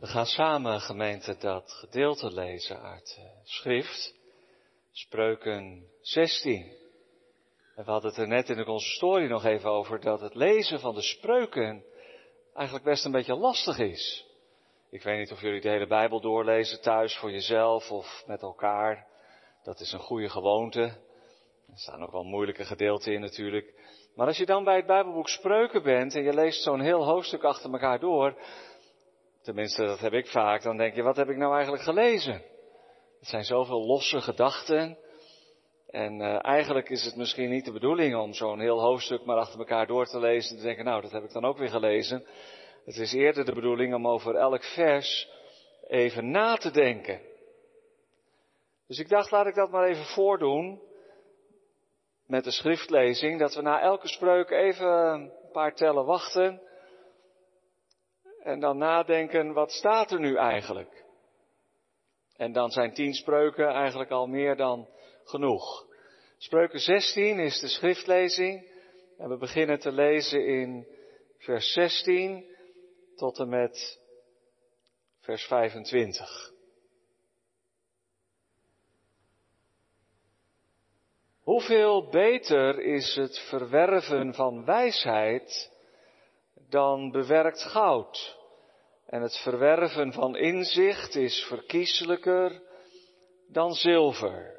We gaan samen, gemeente, dat gedeelte lezen uit schrift, Spreuken 16. En we hadden het er net in de consistorie nog even over dat het lezen van de spreuken eigenlijk best een beetje lastig is. Ik weet niet of jullie de hele Bijbel doorlezen thuis voor jezelf of met elkaar. Dat is een goede gewoonte. Er staan ook wel moeilijke gedeelten in natuurlijk. Maar als je dan bij het Bijbelboek Spreuken bent en je leest zo'n heel hoofdstuk achter elkaar door, tenminste dat heb ik vaak, dan denk je, wat heb ik nou eigenlijk gelezen? Het zijn zoveel losse gedachten. En uh, eigenlijk is het misschien niet de bedoeling om zo'n heel hoofdstuk maar achter elkaar door te lezen en te denken, nou, dat heb ik dan ook weer gelezen. Het is eerder de bedoeling om over elk vers even na te denken. Dus ik dacht, laat ik dat maar even voordoen met de schriftlezing, dat we na elke spreuk even een paar tellen wachten en dan nadenken, wat staat er nu eigenlijk? En dan zijn tien spreuken eigenlijk al meer dan genoeg. Spreuken 16 is de schriftlezing en we beginnen te lezen in vers 16 tot en met vers 25. Hoeveel beter is het verwerven van wijsheid dan bewerkt goud? En het verwerven van inzicht is verkieslijker dan zilver.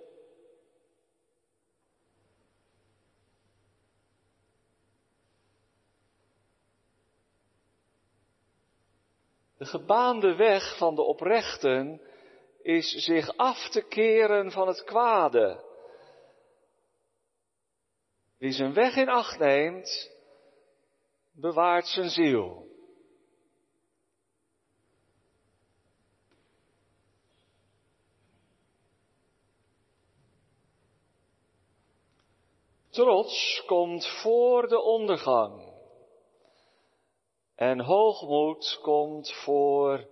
De gebaande weg van de oprechten is zich af te keren van het kwade. Wie zijn weg in acht neemt, bewaart zijn ziel. Trots komt voor de ondergang. En hoogmoed komt voor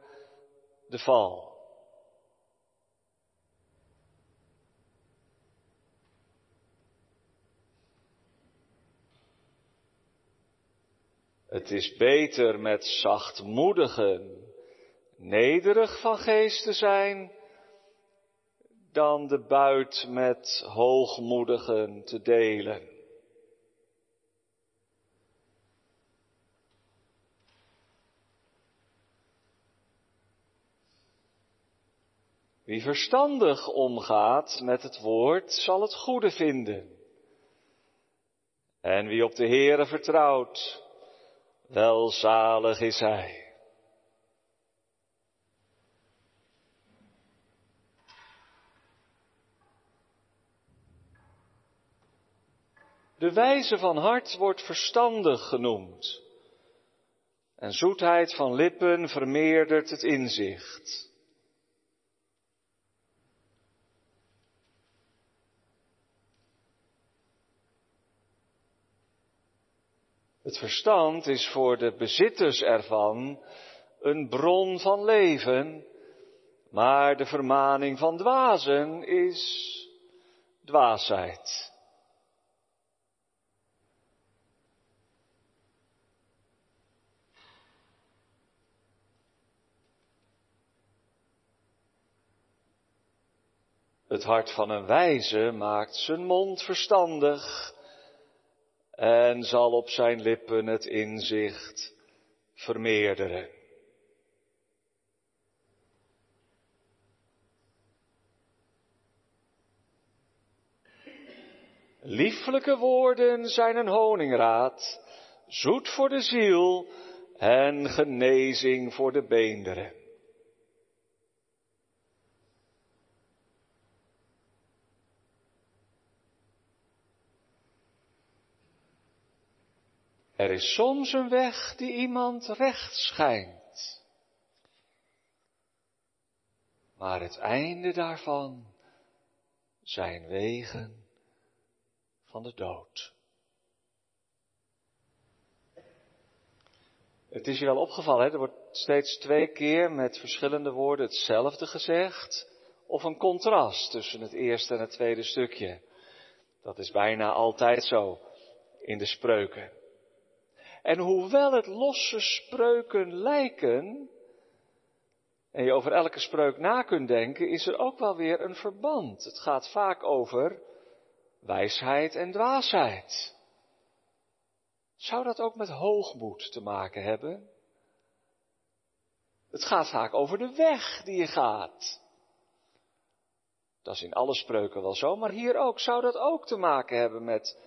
de val. Het is beter met zachtmoedigen, nederig van geest te zijn, dan de buit met hoogmoedigen te delen. Wie verstandig omgaat met het woord, zal het goede vinden. En wie op de Heere vertrouwt, welzalig is hij. De wijze van hart wordt verstandig genoemd. En zoetheid van lippen vermeerdert het inzicht. Het verstand is voor de bezitters ervan een bron van leven, maar de vermaning van dwazen is dwaasheid. Het hart van een wijze maakt zijn mond verstandig en zal op zijn lippen het inzicht vermeerderen. Lieflijke woorden zijn een honingraad, zoet voor de ziel en genezing voor de beenderen. Er is soms een weg die iemand recht schijnt. Maar het einde daarvan zijn wegen van de dood. Het is je wel opgevallen, hè? er wordt steeds twee keer met verschillende woorden hetzelfde gezegd, of een contrast tussen het eerste en het tweede stukje. Dat is bijna altijd zo in de spreuken. En hoewel het losse spreuken lijken, en je over elke spreuk na kunt denken, is er ook wel weer een verband. Het gaat vaak over wijsheid en dwaasheid. Zou dat ook met hoogmoed te maken hebben? Het gaat vaak over de weg die je gaat. Dat is in alle spreuken wel zo, maar hier ook. Zou dat ook te maken hebben met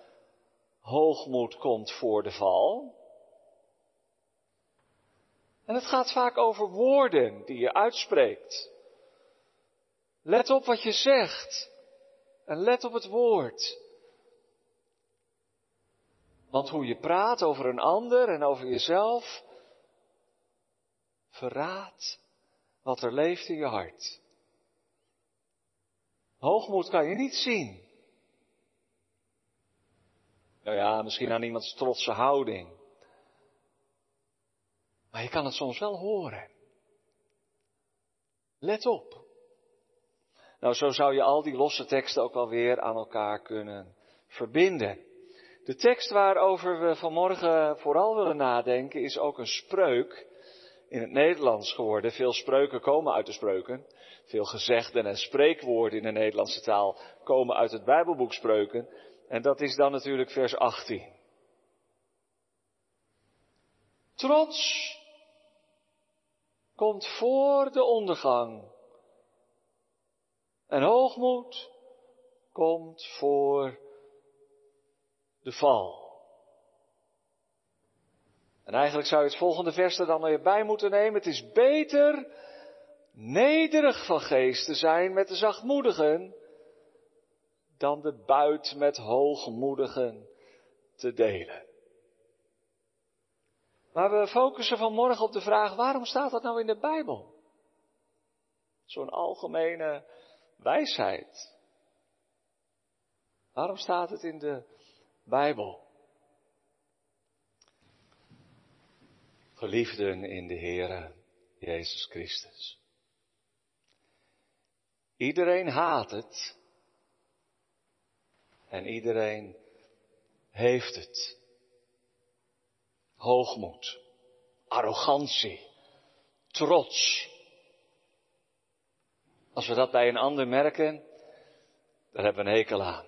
hoogmoed komt voor de val? En het gaat vaak over woorden die je uitspreekt. Let op wat je zegt. En let op het woord. Want hoe je praat over een ander en over jezelf, verraadt wat er leeft in je hart. Hoogmoed kan je niet zien. Nou ja, misschien aan iemands trotse houding. Maar je kan het soms wel horen. Let op. Nou, zo zou je al die losse teksten ook wel weer aan elkaar kunnen verbinden. De tekst waarover we vanmorgen vooral willen nadenken is ook een spreuk in het Nederlands geworden. Veel spreuken komen uit de spreuken. Veel gezegden en spreekwoorden in de Nederlandse taal komen uit het Bijbelboek Spreuken. En dat is dan natuurlijk vers 18. Trots komt voor de ondergang. En hoogmoed komt voor de val. En eigenlijk zou je het volgende vers er dan weer bij moeten nemen. Het is beter nederig van geest te zijn met de zachtmoedigen, dan de buit met hoogmoedigen te delen. Maar we focussen vanmorgen op de vraag, waarom staat dat nou in de Bijbel? Zo'n algemene wijsheid. Waarom staat het in de Bijbel? Geliefden in de Heere Jezus Christus. Iedereen haat het en iedereen heeft het. Hoogmoed, arrogantie, trots. Als we dat bij een ander merken, daar hebben we een hekel aan.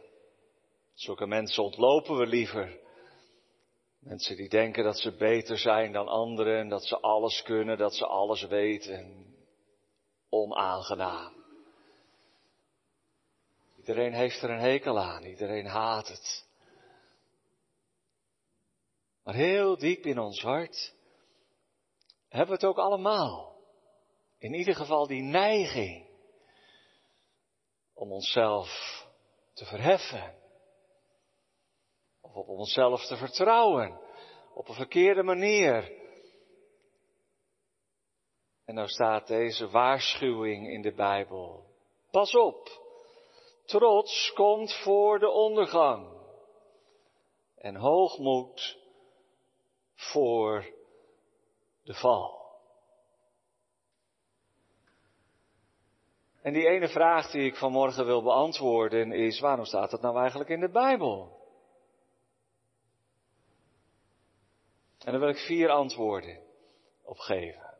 Zulke mensen ontlopen we liever. Mensen die denken dat ze beter zijn dan anderen, dat ze alles kunnen, dat ze alles weten. Onaangenaam. Iedereen heeft er een hekel aan, iedereen haat het. Maar heel diep in ons hart hebben we het ook allemaal. In ieder geval die neiging om onszelf te verheffen. Of op onszelf te vertrouwen. Op een verkeerde manier. En nou staat deze waarschuwing in de Bijbel. Pas op. Trots komt voor de ondergang. En hoogmoed voor de val. En die ene vraag die ik vanmorgen wil beantwoorden is, waarom staat dat nou eigenlijk in de Bijbel? En daar wil ik vier antwoorden op geven.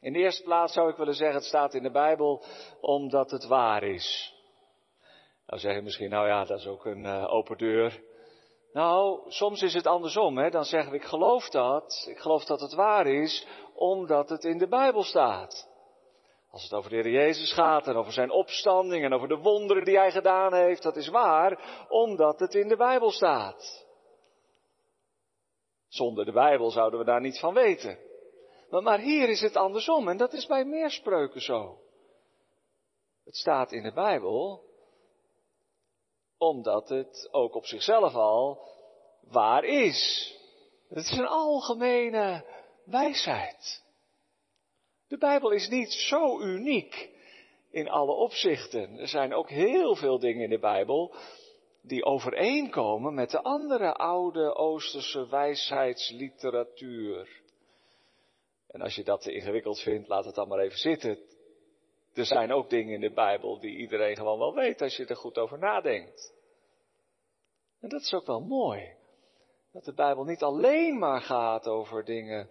In de eerste plaats zou ik willen zeggen, het staat in de Bijbel omdat het waar is. Nou zeg je misschien, nou ja, dat is ook een uh, open deur. Nou, soms is het andersom. Hè? Dan zeggen we, ik geloof dat. Ik geloof dat het waar is, omdat het in de Bijbel staat. Als het over de Heer Jezus gaat en over zijn opstanding en over de wonderen die hij gedaan heeft, dat is waar, omdat het in de Bijbel staat. Zonder de Bijbel zouden we daar niets van weten. Maar, maar hier is het andersom en dat is bij meer spreuken zo. Het staat in de Bijbel omdat het ook op zichzelf al waar is. Het is een algemene wijsheid. De Bijbel is niet zo uniek in alle opzichten. Er zijn ook heel veel dingen in de Bijbel die overeenkomen met de andere oude Oosterse wijsheidsliteratuur. En als je dat te ingewikkeld vindt, laat het dan maar even zitten. Er zijn ook dingen in de Bijbel die iedereen gewoon wel weet als je er goed over nadenkt. En dat is ook wel mooi. Dat de Bijbel niet alleen maar gaat over dingen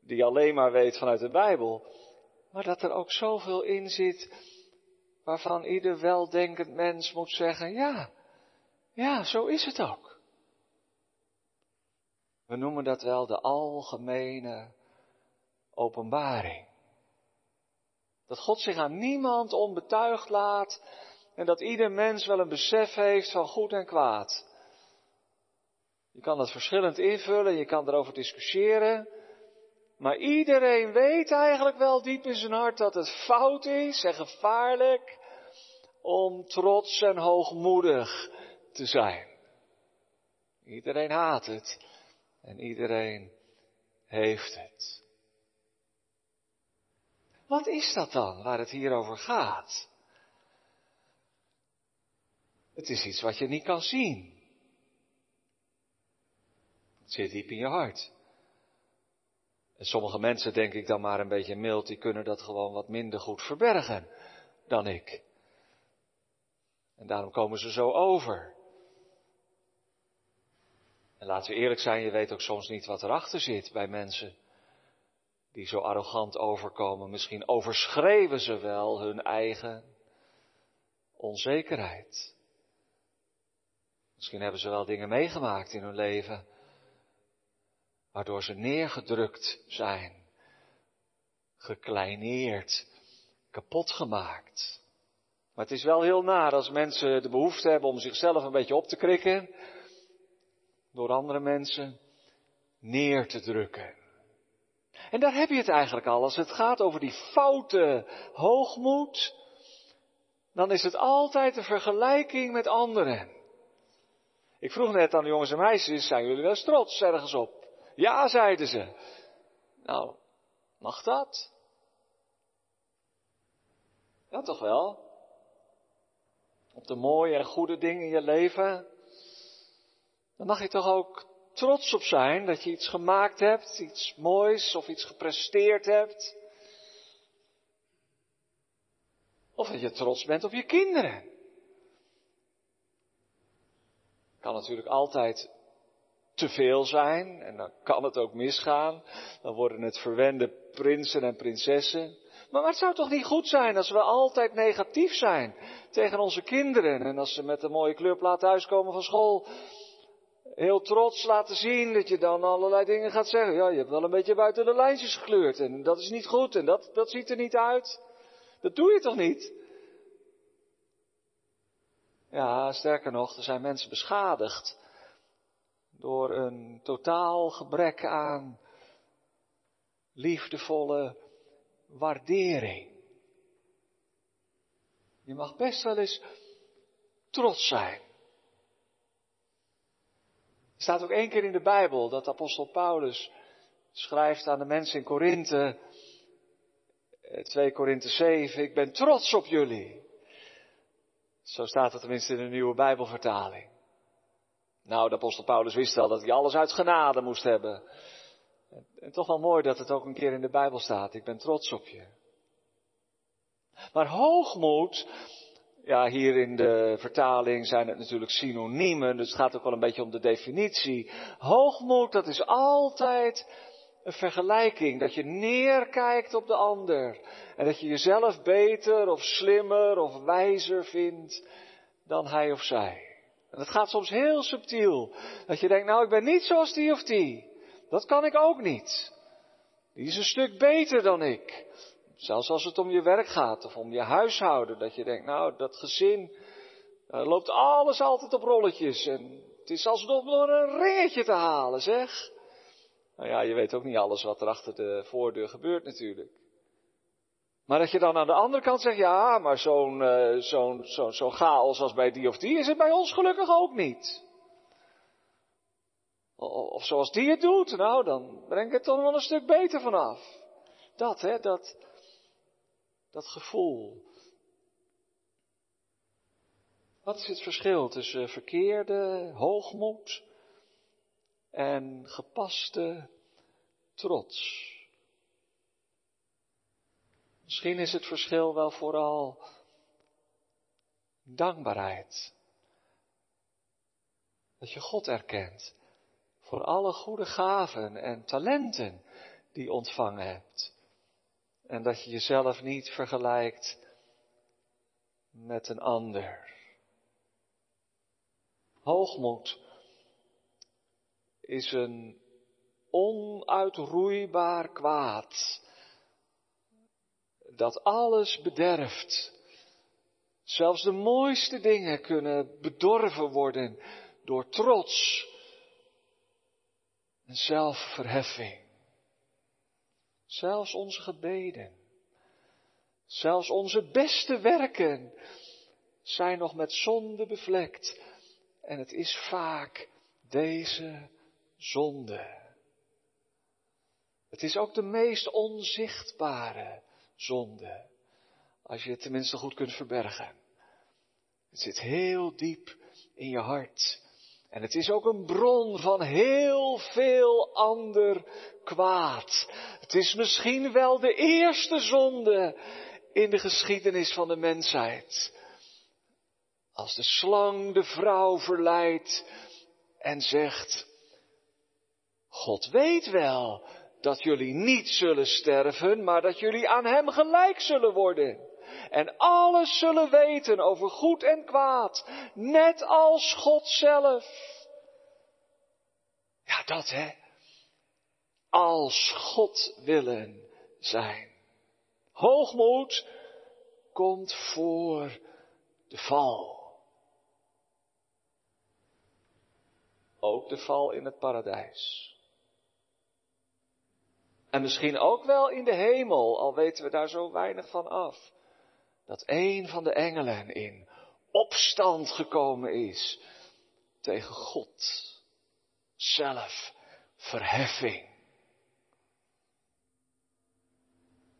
die alleen maar weet vanuit de Bijbel. Maar dat er ook zoveel in zit waarvan ieder weldenkend mens moet zeggen, ja, ja, zo is het ook. We noemen dat wel de algemene openbaring. Dat God zich aan niemand onbetuigd laat en dat ieder mens wel een besef heeft van goed en kwaad. Je kan dat verschillend invullen, je kan erover discussiëren. Maar iedereen weet eigenlijk wel diep in zijn hart dat het fout is en gevaarlijk om trots en hoogmoedig te zijn. Iedereen haat het en iedereen heeft het. Wat is dat dan waar het hier over gaat? Het is iets wat je niet kan zien. Het zit diep in je hart. En sommige mensen, denk ik dan maar een beetje mild, die kunnen dat gewoon wat minder goed verbergen dan ik. En daarom komen ze zo over. En laten we eerlijk zijn, je weet ook soms niet wat erachter zit bij mensen die zo arrogant overkomen. Misschien overschreven ze wel hun eigen onzekerheid. Misschien hebben ze wel dingen meegemaakt in hun leven waardoor ze neergedrukt zijn, gekleineerd, kapot gemaakt. Maar het is wel heel naar als mensen de behoefte hebben om zichzelf een beetje op te krikken, door andere mensen neer te drukken. En daar heb je het eigenlijk al. Als het gaat over die foute hoogmoed, dan is het altijd een vergelijking met anderen. Ik vroeg net aan de jongens en meisjes, zijn jullie wel eens trots ergens op? Ja, zeiden ze. Nou, mag dat? Ja, toch wel? Op de mooie en goede dingen in je leven. Dan mag je toch ook trots op zijn dat je iets gemaakt hebt, iets moois of iets gepresteerd hebt. Of dat je trots bent op je kinderen. Kan natuurlijk altijd te veel zijn en dan kan het ook misgaan. Dan worden het verwende prinsen en prinsessen. Maar, het zou toch niet goed zijn als we altijd negatief zijn tegen onze kinderen. En als ze met een mooie kleurplaat thuiskomen van school, heel trots laten zien dat je dan allerlei dingen gaat zeggen. Ja, je hebt wel een beetje buiten de lijntjes gekleurd en dat is niet goed en dat, dat ziet er niet uit. Dat doe je toch niet? Ja, sterker nog, er zijn mensen beschadigd door een totaal gebrek aan liefdevolle waardering. Je mag best wel eens trots zijn. Er staat ook één keer in de Bijbel dat apostel Paulus schrijft aan de mensen in Korinthe, 2 Korinthe 7, ik ben trots op jullie. Zo staat het tenminste in de nieuwe Bijbelvertaling. Nou, de apostel Paulus wist wel dat hij alles uit genade moest hebben. En toch wel mooi dat het ook een keer in de Bijbel staat. Ik ben trots op je. Maar hoogmoed, ja, hier in de vertaling zijn het natuurlijk synoniemen, dus het gaat ook wel een beetje om de definitie. Hoogmoed, dat is altijd een vergelijking, dat je neerkijkt op de ander en dat je jezelf beter of slimmer of wijzer vindt dan hij of zij. En dat gaat soms heel subtiel. Dat je denkt, nou ik ben niet zoals die of die. Dat kan ik ook niet. Die is een stuk beter dan ik. Zelfs als het om je werk gaat of om je huishouden. Dat je denkt, nou dat gezin, daar loopt alles altijd op rolletjes. En het is alsof nog een ringetje te halen, zeg. Nou ja, je weet ook niet alles wat er achter de voordeur gebeurt natuurlijk. Maar dat je dan aan de andere kant zegt, ja, maar zo'n uh, zo'n zo'n zo'n chaos als bij die of die is het bij ons gelukkig ook niet. Of zoals die het doet, nou, dan breng ik het dan wel een stuk beter vanaf. Dat, hè, dat, dat gevoel. Wat is het verschil tussen verkeerde hoogmoed en gepaste trots? Misschien is het verschil wel vooral dankbaarheid. Dat je God erkent voor alle goede gaven en talenten die ontvangen hebt. En dat je jezelf niet vergelijkt met een ander. Hoogmoed is een onuitroeibaar kwaad dat alles bederft. Zelfs de mooiste dingen kunnen bedorven worden door trots en zelfverheffing. Zelfs onze gebeden, zelfs onze beste werken zijn nog met zonde bevlekt. En het is vaak deze zonde. Het is ook de meest onzichtbare zonde. Als je het tenminste goed kunt verbergen. Het zit heel diep in je hart. En het is ook een bron van heel veel ander kwaad. Het is misschien wel de eerste zonde in de geschiedenis van de mensheid. Als de slang de vrouw verleidt en zegt, God weet wel dat jullie niet zullen sterven, maar dat jullie aan Hem gelijk zullen worden. En alles zullen weten over goed en kwaad, net als God zelf. Ja, dat hè. Als God willen zijn. Hoogmoed komt voor de val. Ook de val in het paradijs. En misschien ook wel in de hemel, al weten we daar zo weinig van af. Dat een van de engelen in opstand gekomen is tegen God. Zelf verheffing.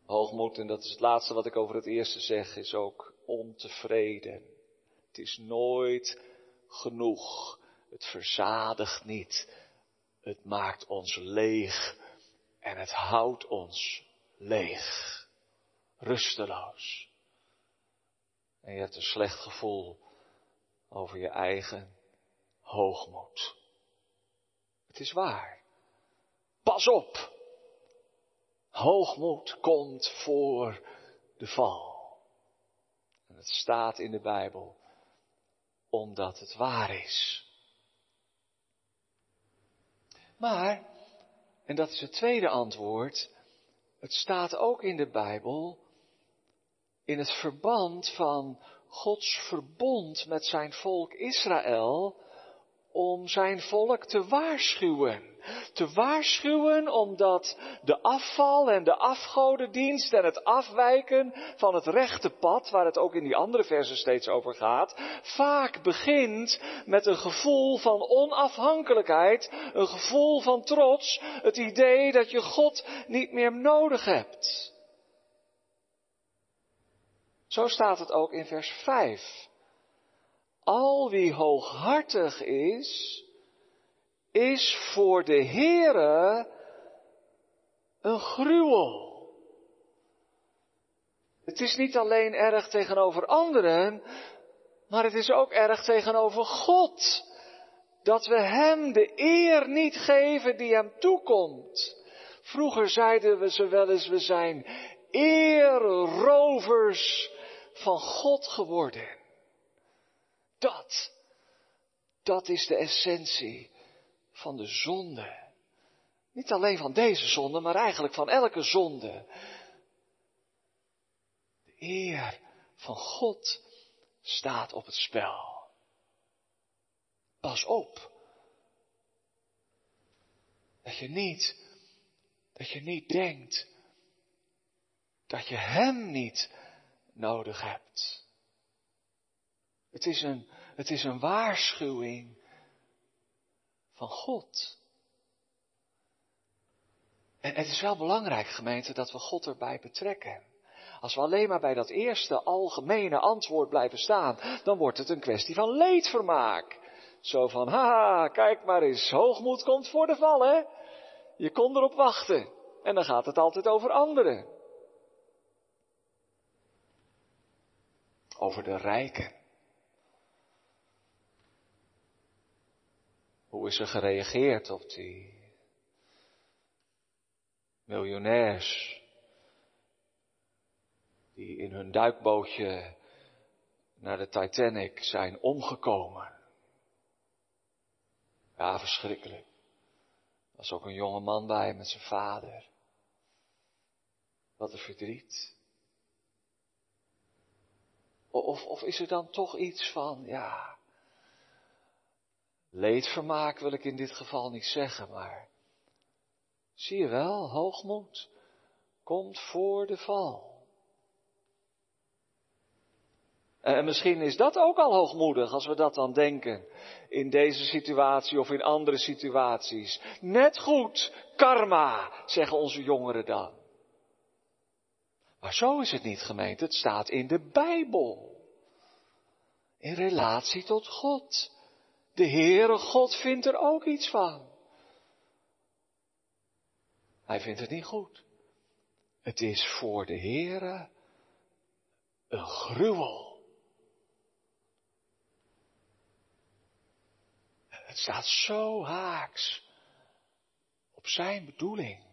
Hoogmoed, en dat is het laatste wat ik over het eerste zeg, is ook ontevreden. Het is nooit genoeg. Het verzadigt niet. Het maakt ons leeg en het houdt ons leeg, rusteloos. En je hebt een slecht gevoel over je eigen hoogmoed. Het is waar. Pas op. Hoogmoed komt voor de val. En het staat in de Bijbel omdat het waar is. Maar en dat is het tweede antwoord. Het staat ook in de Bijbel in het verband van Gods verbond met zijn volk Israël om zijn volk te waarschuwen. Te waarschuwen omdat de afval en de afgodendienst en het afwijken van het rechte pad, waar het ook in die andere versen steeds over gaat, vaak begint met een gevoel van onafhankelijkheid, een gevoel van trots, het idee dat je God niet meer nodig hebt. Zo staat het ook in vers 5. Al wie hooghartig is, is voor de Heere een gruwel. Het is niet alleen erg tegenover anderen, maar het is ook erg tegenover God. Dat we Hem de eer niet geven die Hem toekomt. Vroeger zeiden we ze wel eens, we zijn eerrovers van God geworden. Dat, dat is de essentie van de zonde. Niet alleen van deze zonde, maar eigenlijk van elke zonde. De eer van God staat op het spel. Pas op. Dat je niet, dat je niet denkt dat je Hem niet nodig hebt. Het is een, het is een waarschuwing van God. En het is wel belangrijk, gemeente, dat we God erbij betrekken. Als we alleen maar bij dat eerste algemene antwoord blijven staan, dan wordt het een kwestie van leedvermaak. Zo van, haha, kijk maar eens, hoogmoed komt voor de val, hè? Je kon erop wachten. En dan gaat het altijd over anderen. Over de rijken. Hoe is er gereageerd op die Miljonairs die in hun duikbootje naar de Titanic zijn omgekomen. Ja, verschrikkelijk. Er was ook een jonge man bij met zijn vader. Wat een verdriet. Of, of is er dan toch iets van, ja, leedvermaak wil ik in dit geval niet zeggen, maar zie je wel, hoogmoed komt voor de val. En misschien is dat ook al hoogmoedig als we dat dan denken. In deze situatie of in andere situaties. Net goed, karma, zeggen onze jongeren dan. Maar zo is het niet gemeend. Het staat in de Bijbel. In relatie tot God. De Heere God vindt er ook iets van. Hij vindt het niet goed. Het is voor de Heere een gruwel Het staat zo haaks op zijn bedoeling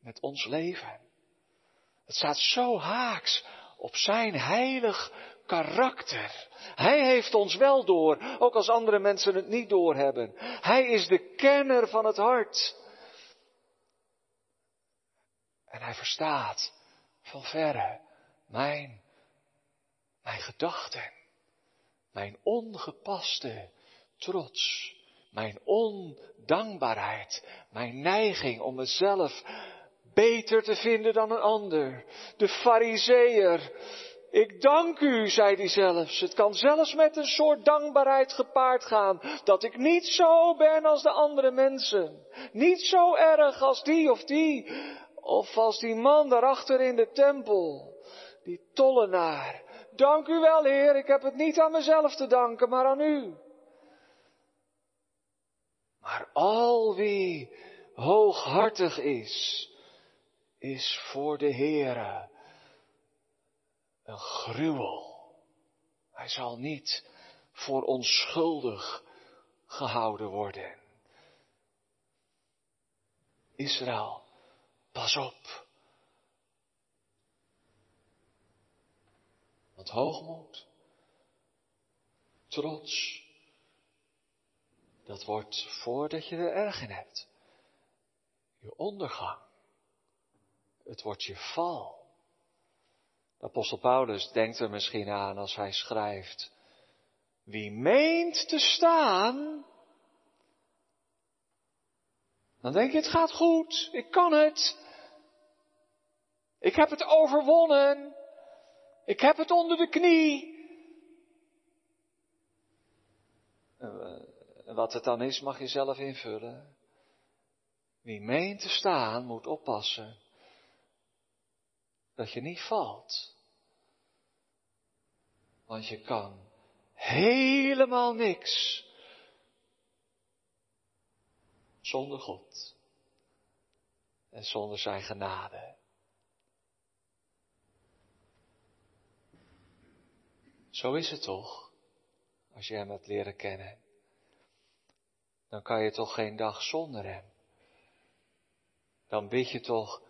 met ons leven. Het staat zo haaks op zijn heilig karakter. Hij heeft ons wel door, ook als andere mensen het niet doorhebben. Hij is de kenner van het hart. En hij verstaat van verre mijn, mijn gedachten, mijn ongepaste trots mijn ondankbaarheid, mijn neiging om mezelf beter te vinden dan een ander. De fariseer. Ik dank u, zei hij zelfs. Het kan zelfs met een soort dankbaarheid gepaard gaan. Dat ik niet zo ben als de andere mensen. Niet zo erg als die of die. Of als die man daarachter in de tempel. Die tollenaar. Dank u wel, Heer. Ik heb het niet aan mezelf te danken, maar aan u. Maar al wie hooghartig is, is voor de Heere een gruwel. Hij zal niet voor onschuldig gehouden worden. Israël, pas op. Want hoogmoed, trots, dat wordt voordat je er erg in hebt. Je ondergang. Het wordt je val. De apostel Paulus denkt er misschien aan als hij schrijft. Wie meent te staan, dan denk je het gaat goed, ik kan het. Ik heb het overwonnen. Ik heb het onder de knie. En wat het dan is, mag je zelf invullen. Wie meent te staan, moet oppassen dat je niet valt. Want je kan helemaal niks zonder God en zonder zijn genade. Zo is het toch, als je hem hebt leren kennen dan kan je toch geen dag zonder Hem. Dan bid je toch,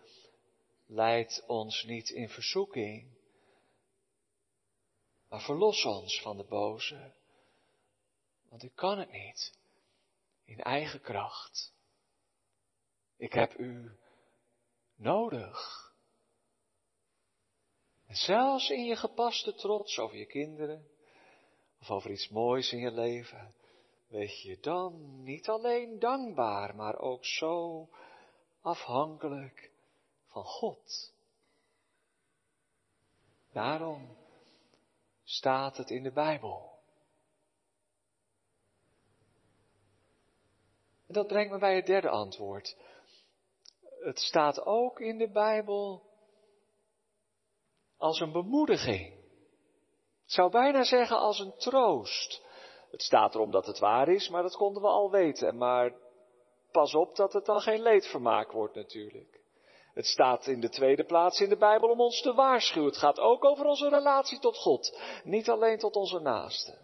leid ons niet in verzoeking, maar verlos ons van de boze, want ik kan het niet in eigen kracht. Ik heb U nodig. En zelfs in je gepaste trots over je kinderen, of over iets moois in je leven, wees je dan niet alleen dankbaar, maar ook zo afhankelijk van God. Daarom staat het in de Bijbel. En dat brengt me bij het derde antwoord. Het staat ook in de Bijbel als een bemoediging. Ik zou bijna zeggen als een troost. Het staat er omdat het waar is, maar dat konden we al weten. Maar pas op dat het dan geen leedvermaak wordt natuurlijk. Het staat in de tweede plaats in de Bijbel om ons te waarschuwen. Het gaat ook over onze relatie tot God, niet alleen tot onze naasten.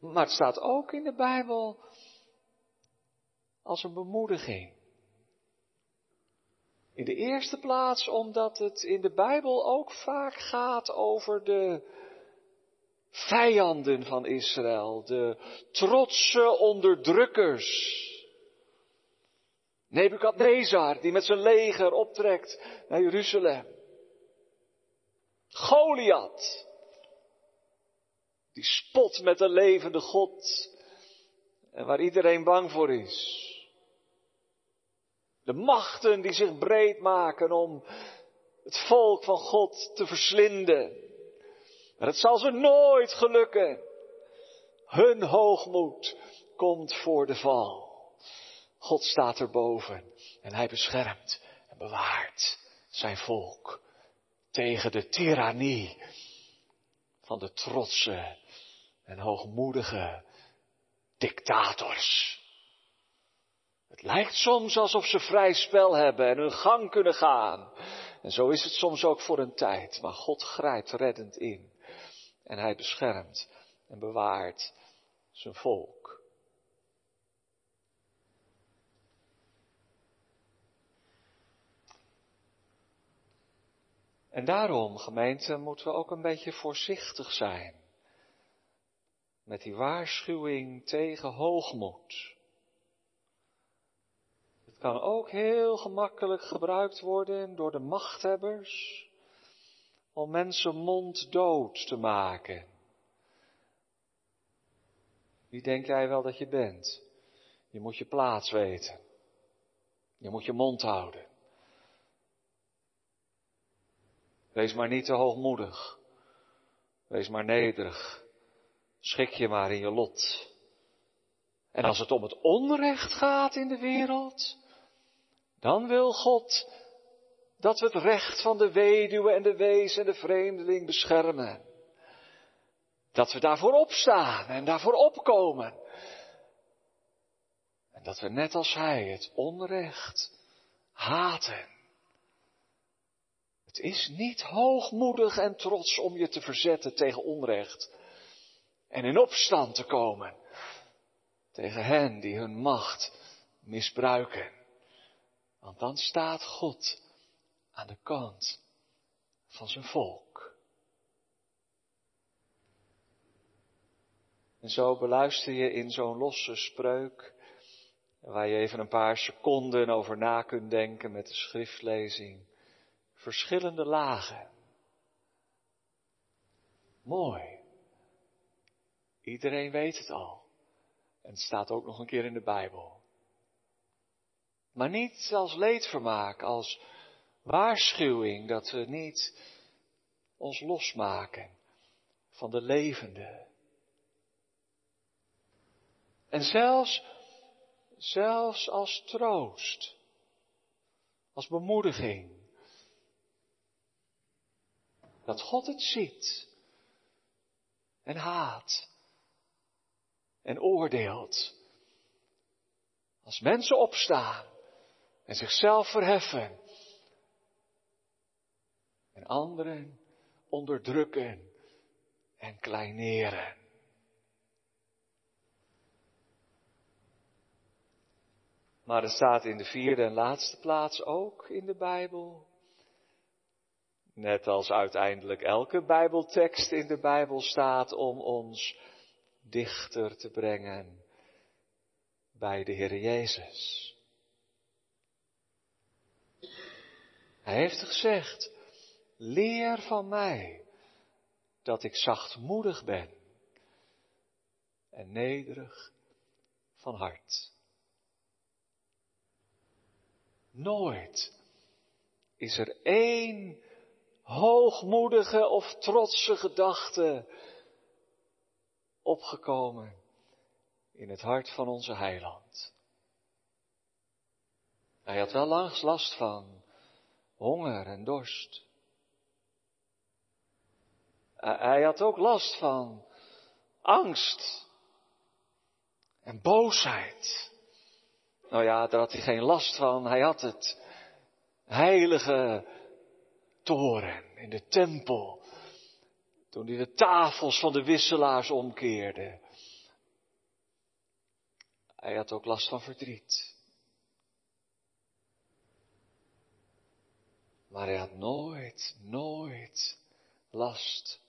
Maar het staat ook in de Bijbel als een bemoediging. In de eerste plaats omdat het in de Bijbel ook vaak gaat over de vijanden van Israël, de trotse onderdrukkers. Nebukadnezar, die met zijn leger optrekt naar Jeruzalem. Goliath, die spot met de levende God en waar iedereen bang voor is. De machten die zich breed maken om het volk van God te verslinden. Maar het zal ze nooit gelukken. Hun hoogmoed komt voor de val. God staat erboven en hij beschermt en bewaart zijn volk tegen de tirannie van de trotse en hoogmoedige dictators. Het lijkt soms alsof ze vrij spel hebben en hun gang kunnen gaan. En zo is het soms ook voor een tijd. Maar God grijpt reddend in. En hij beschermt en bewaart zijn volk. En daarom, gemeente, moeten we ook een beetje voorzichtig zijn met die waarschuwing tegen hoogmoed. Het kan ook heel gemakkelijk gebruikt worden door de machthebbers om mensen monddood te maken. Wie denk jij wel dat je bent? Je moet je plaats weten. Je moet je mond houden. Wees maar niet te hoogmoedig. Wees maar nederig. Schik je maar in je lot. En als het om het onrecht gaat in de wereld, dan wil God dat we het recht van de weduwe en de wees en de vreemdeling beschermen. Dat we daarvoor opstaan en daarvoor opkomen. En dat we net als Hij het onrecht haten. Het is niet hoogmoedig en trots om je te verzetten tegen onrecht en in opstand te komen tegen hen die hun macht misbruiken. Want dan staat God aan de kant van zijn volk. En zo beluister je in zo'n losse spreuk, waar je even een paar seconden over na kunt denken met de schriftlezing, verschillende lagen. Mooi. Iedereen weet het al. En het staat ook nog een keer in de Bijbel. Maar niet als leedvermaak, als waarschuwing dat we niet ons losmaken van de levende. En zelfs, zelfs als troost, als bemoediging, dat God het ziet en haat en oordeelt. Als mensen opstaan en zichzelf verheffen en anderen onderdrukken en kleineren. Maar er staat in de vierde en laatste plaats ook in de Bijbel, net als uiteindelijk elke Bijbeltekst in de Bijbel staat om ons dichter te brengen bij de Heer Jezus. Hij heeft gezegd, leer van mij dat ik zachtmoedig ben en nederig van hart. Nooit is er één hoogmoedige of trotse gedachte opgekomen in het hart van onze heiland. Hij had wel langs last van honger en dorst. Hij had ook last van angst en boosheid. Nou ja, daar had hij geen last van. Hij had het heilige toren in de tempel. Toen hij de tafels van de wisselaars omkeerde. Hij had ook last van verdriet. Maar hij had nooit, nooit last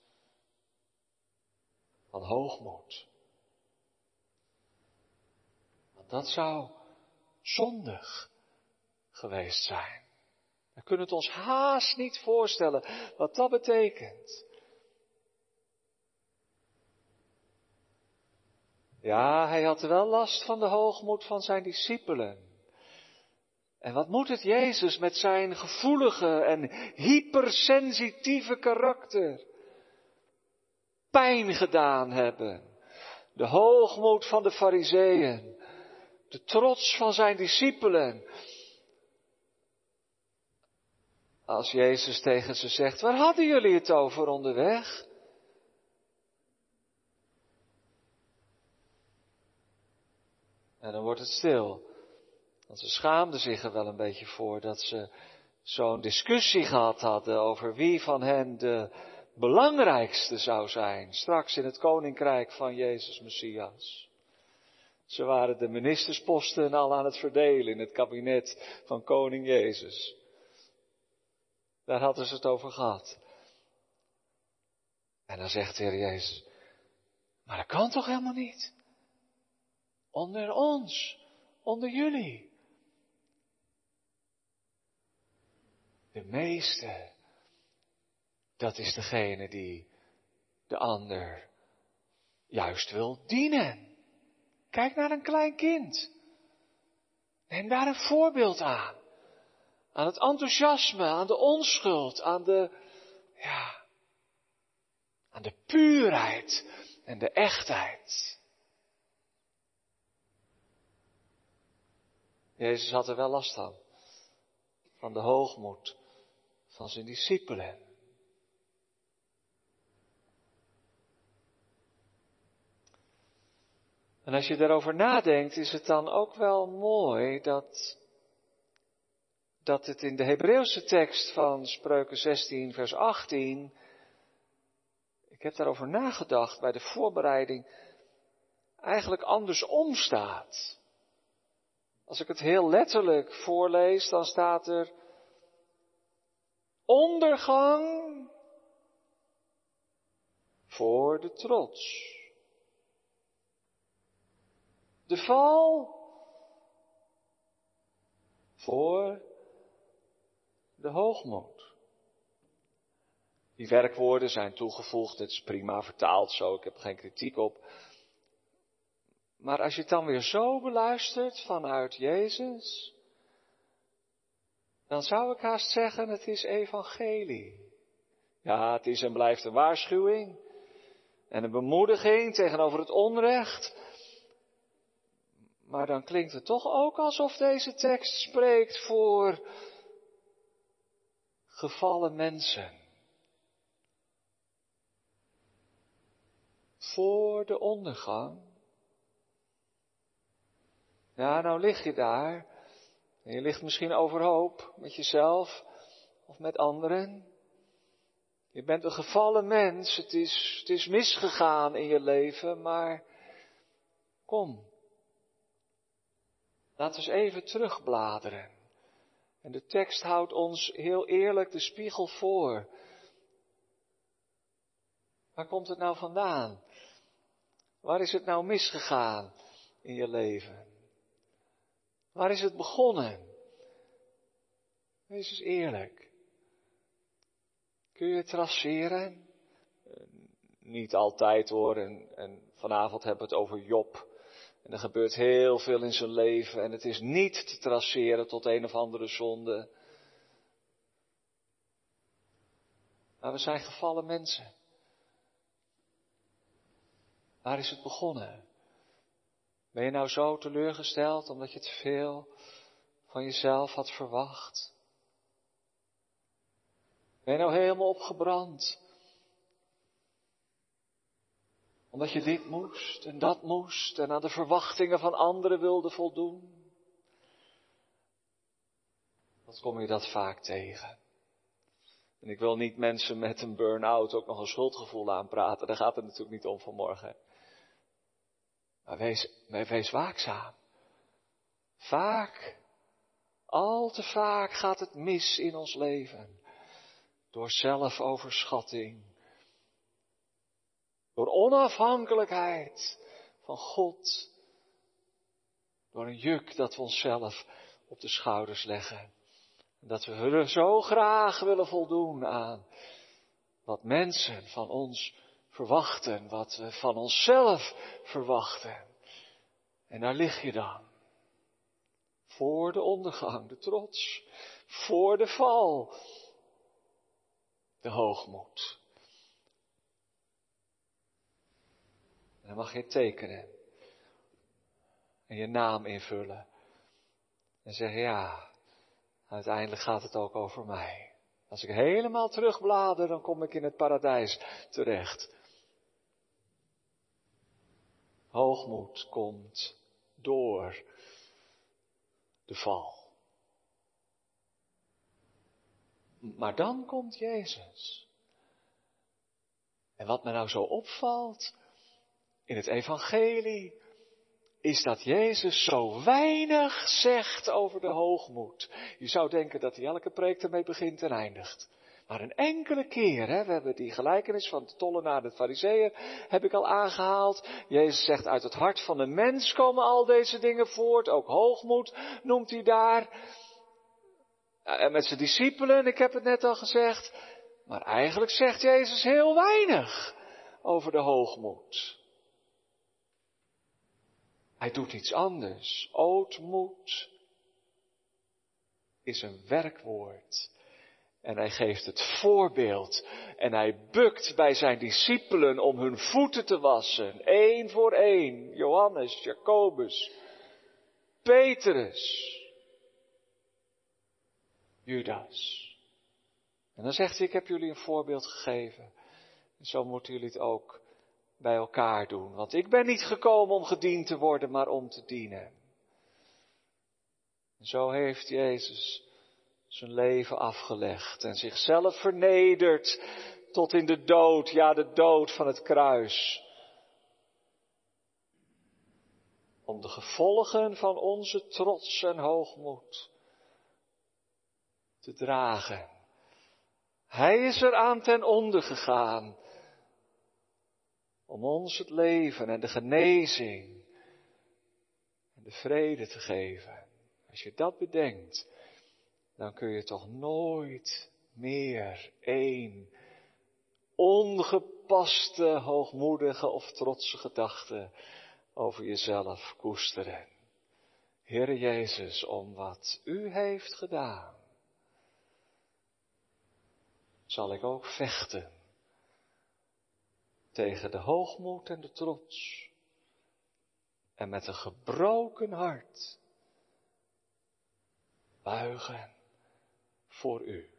van hoogmoed. Want dat zou zondig geweest zijn. We kunnen het ons haast niet voorstellen wat dat betekent. Ja, hij had wel last van de hoogmoed van zijn discipelen. En wat moet het Jezus met zijn gevoelige en hypersensitieve karakter pijn gedaan hebben? De hoogmoed van de fariseeën, de trots van zijn discipelen. Als Jezus tegen ze zegt, waar hadden jullie het over onderweg? En dan wordt het stil. Want ze schaamden zich er wel een beetje voor dat ze zo'n discussie gehad hadden over wie van hen de belangrijkste zou zijn straks in het koninkrijk van Jezus Messias. Ze waren de ministersposten al aan het verdelen in het kabinet van koning Jezus. Daar hadden ze het over gehad. En dan zegt de Heer Jezus, maar dat kan toch helemaal niet? Onder ons, onder jullie. De meeste, dat is degene die de ander juist wil dienen. Kijk naar een klein kind. Neem daar een voorbeeld aan. Aan het enthousiasme, aan de onschuld, aan de, ja, aan de puurheid en de echtheid. Jezus had er wel last van. Van de hoogmoed van zijn discipelen. En als je daarover nadenkt, is het dan ook wel mooi dat, dat het in de Hebreeuwse tekst van Spreuken 16, vers 18, ik heb daarover nagedacht bij de voorbereiding, eigenlijk andersom staat. Als ik het heel letterlijk voorlees, dan staat er ondergang voor de trots. De val voor de hoogmoed. Die werkwoorden zijn toegevoegd, het is prima vertaald zo, ik heb geen kritiek op. Maar als je het dan weer zo beluistert vanuit Jezus, dan zou ik haast zeggen, het is evangelie. Ja, het is en blijft een waarschuwing en een bemoediging tegenover het onrecht. Maar dan klinkt het toch ook alsof deze tekst spreekt voor gevallen mensen. Voor de ondergang. Ja, nou lig je daar. En je ligt misschien overhoop met jezelf of met anderen. Je bent een gevallen mens. Het is, het is misgegaan in je leven, maar kom. We eens even terugbladeren. En de tekst houdt ons heel eerlijk de spiegel voor. Waar komt het nou vandaan? Waar is het nou misgegaan in je leven? Waar is het begonnen? Wees eens eerlijk. Kun je het traceren? Niet altijd hoor, en, en vanavond hebben we het over Job. En er gebeurt heel veel in zijn leven en het is niet te traceren tot een of andere zonde. Maar we zijn gevallen mensen. Waar is het begonnen? Ben je nou zo teleurgesteld omdat je te veel van jezelf had verwacht? Ben je nou helemaal opgebrand? Omdat je dit moest en dat moest en aan de verwachtingen van anderen wilde voldoen? Wat kom je dat vaak tegen? En ik wil niet mensen met een burn-out ook nog een schuldgevoel aanpraten. Daar gaat het natuurlijk niet om vanmorgen. Maar wees, wees waakzaam. Vaak, al te vaak gaat het mis in ons leven. door zelfoverschatting, door onafhankelijkheid van God, door een juk dat we onszelf op de schouders leggen. En dat we zo graag willen voldoen aan wat mensen van ons verwachten, wat we van onszelf verwachten. En daar lig je dan. Voor de ondergang, de trots. Voor de val, de hoogmoed. Dan mag je tekenen. En je naam invullen. En zeggen, ja, uiteindelijk gaat het ook over mij. Als ik helemaal terugblader, dan kom ik in het paradijs terecht. Hoogmoed komt door de val. Maar dan komt Jezus. En wat me nou zo opvalt in het evangelie, is dat Jezus zo weinig zegt over de hoogmoed. Je zou denken dat hij elke preek ermee begint en eindigt. Maar een enkele keer, hè, we hebben die gelijkenis van de tollenaar de fariseer, heb ik al aangehaald. Jezus zegt, uit het hart van de mens komen al deze dingen voort, ook hoogmoed noemt hij daar. En met zijn discipelen, ik heb het net al gezegd. Maar eigenlijk zegt Jezus heel weinig over de hoogmoed. Hij doet iets anders. Ootmoed is een werkwoord. En hij geeft het voorbeeld. En hij bukt bij zijn discipelen om hun voeten te wassen. Eén voor één. Johannes, Jacobus, Petrus, Judas. En dan zegt hij, ik heb jullie een voorbeeld gegeven. En zo moeten jullie het ook bij elkaar doen. Want ik ben niet gekomen om gediend te worden, maar om te dienen. En zo heeft Jezus zijn leven afgelegd en zichzelf vernederd tot in de dood, ja de dood van het kruis. Om de gevolgen van onze trots en hoogmoed te dragen. Hij is er aan ten onder gegaan om ons het leven en de genezing en de vrede te geven. Als je dat bedenkt, dan kun je toch nooit meer één ongepaste, hoogmoedige of trotse gedachte over jezelf koesteren. Heere Jezus, om wat U heeft gedaan, zal ik ook vechten tegen de hoogmoed en de trots. En met een gebroken hart buigen voor u.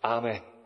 Amen.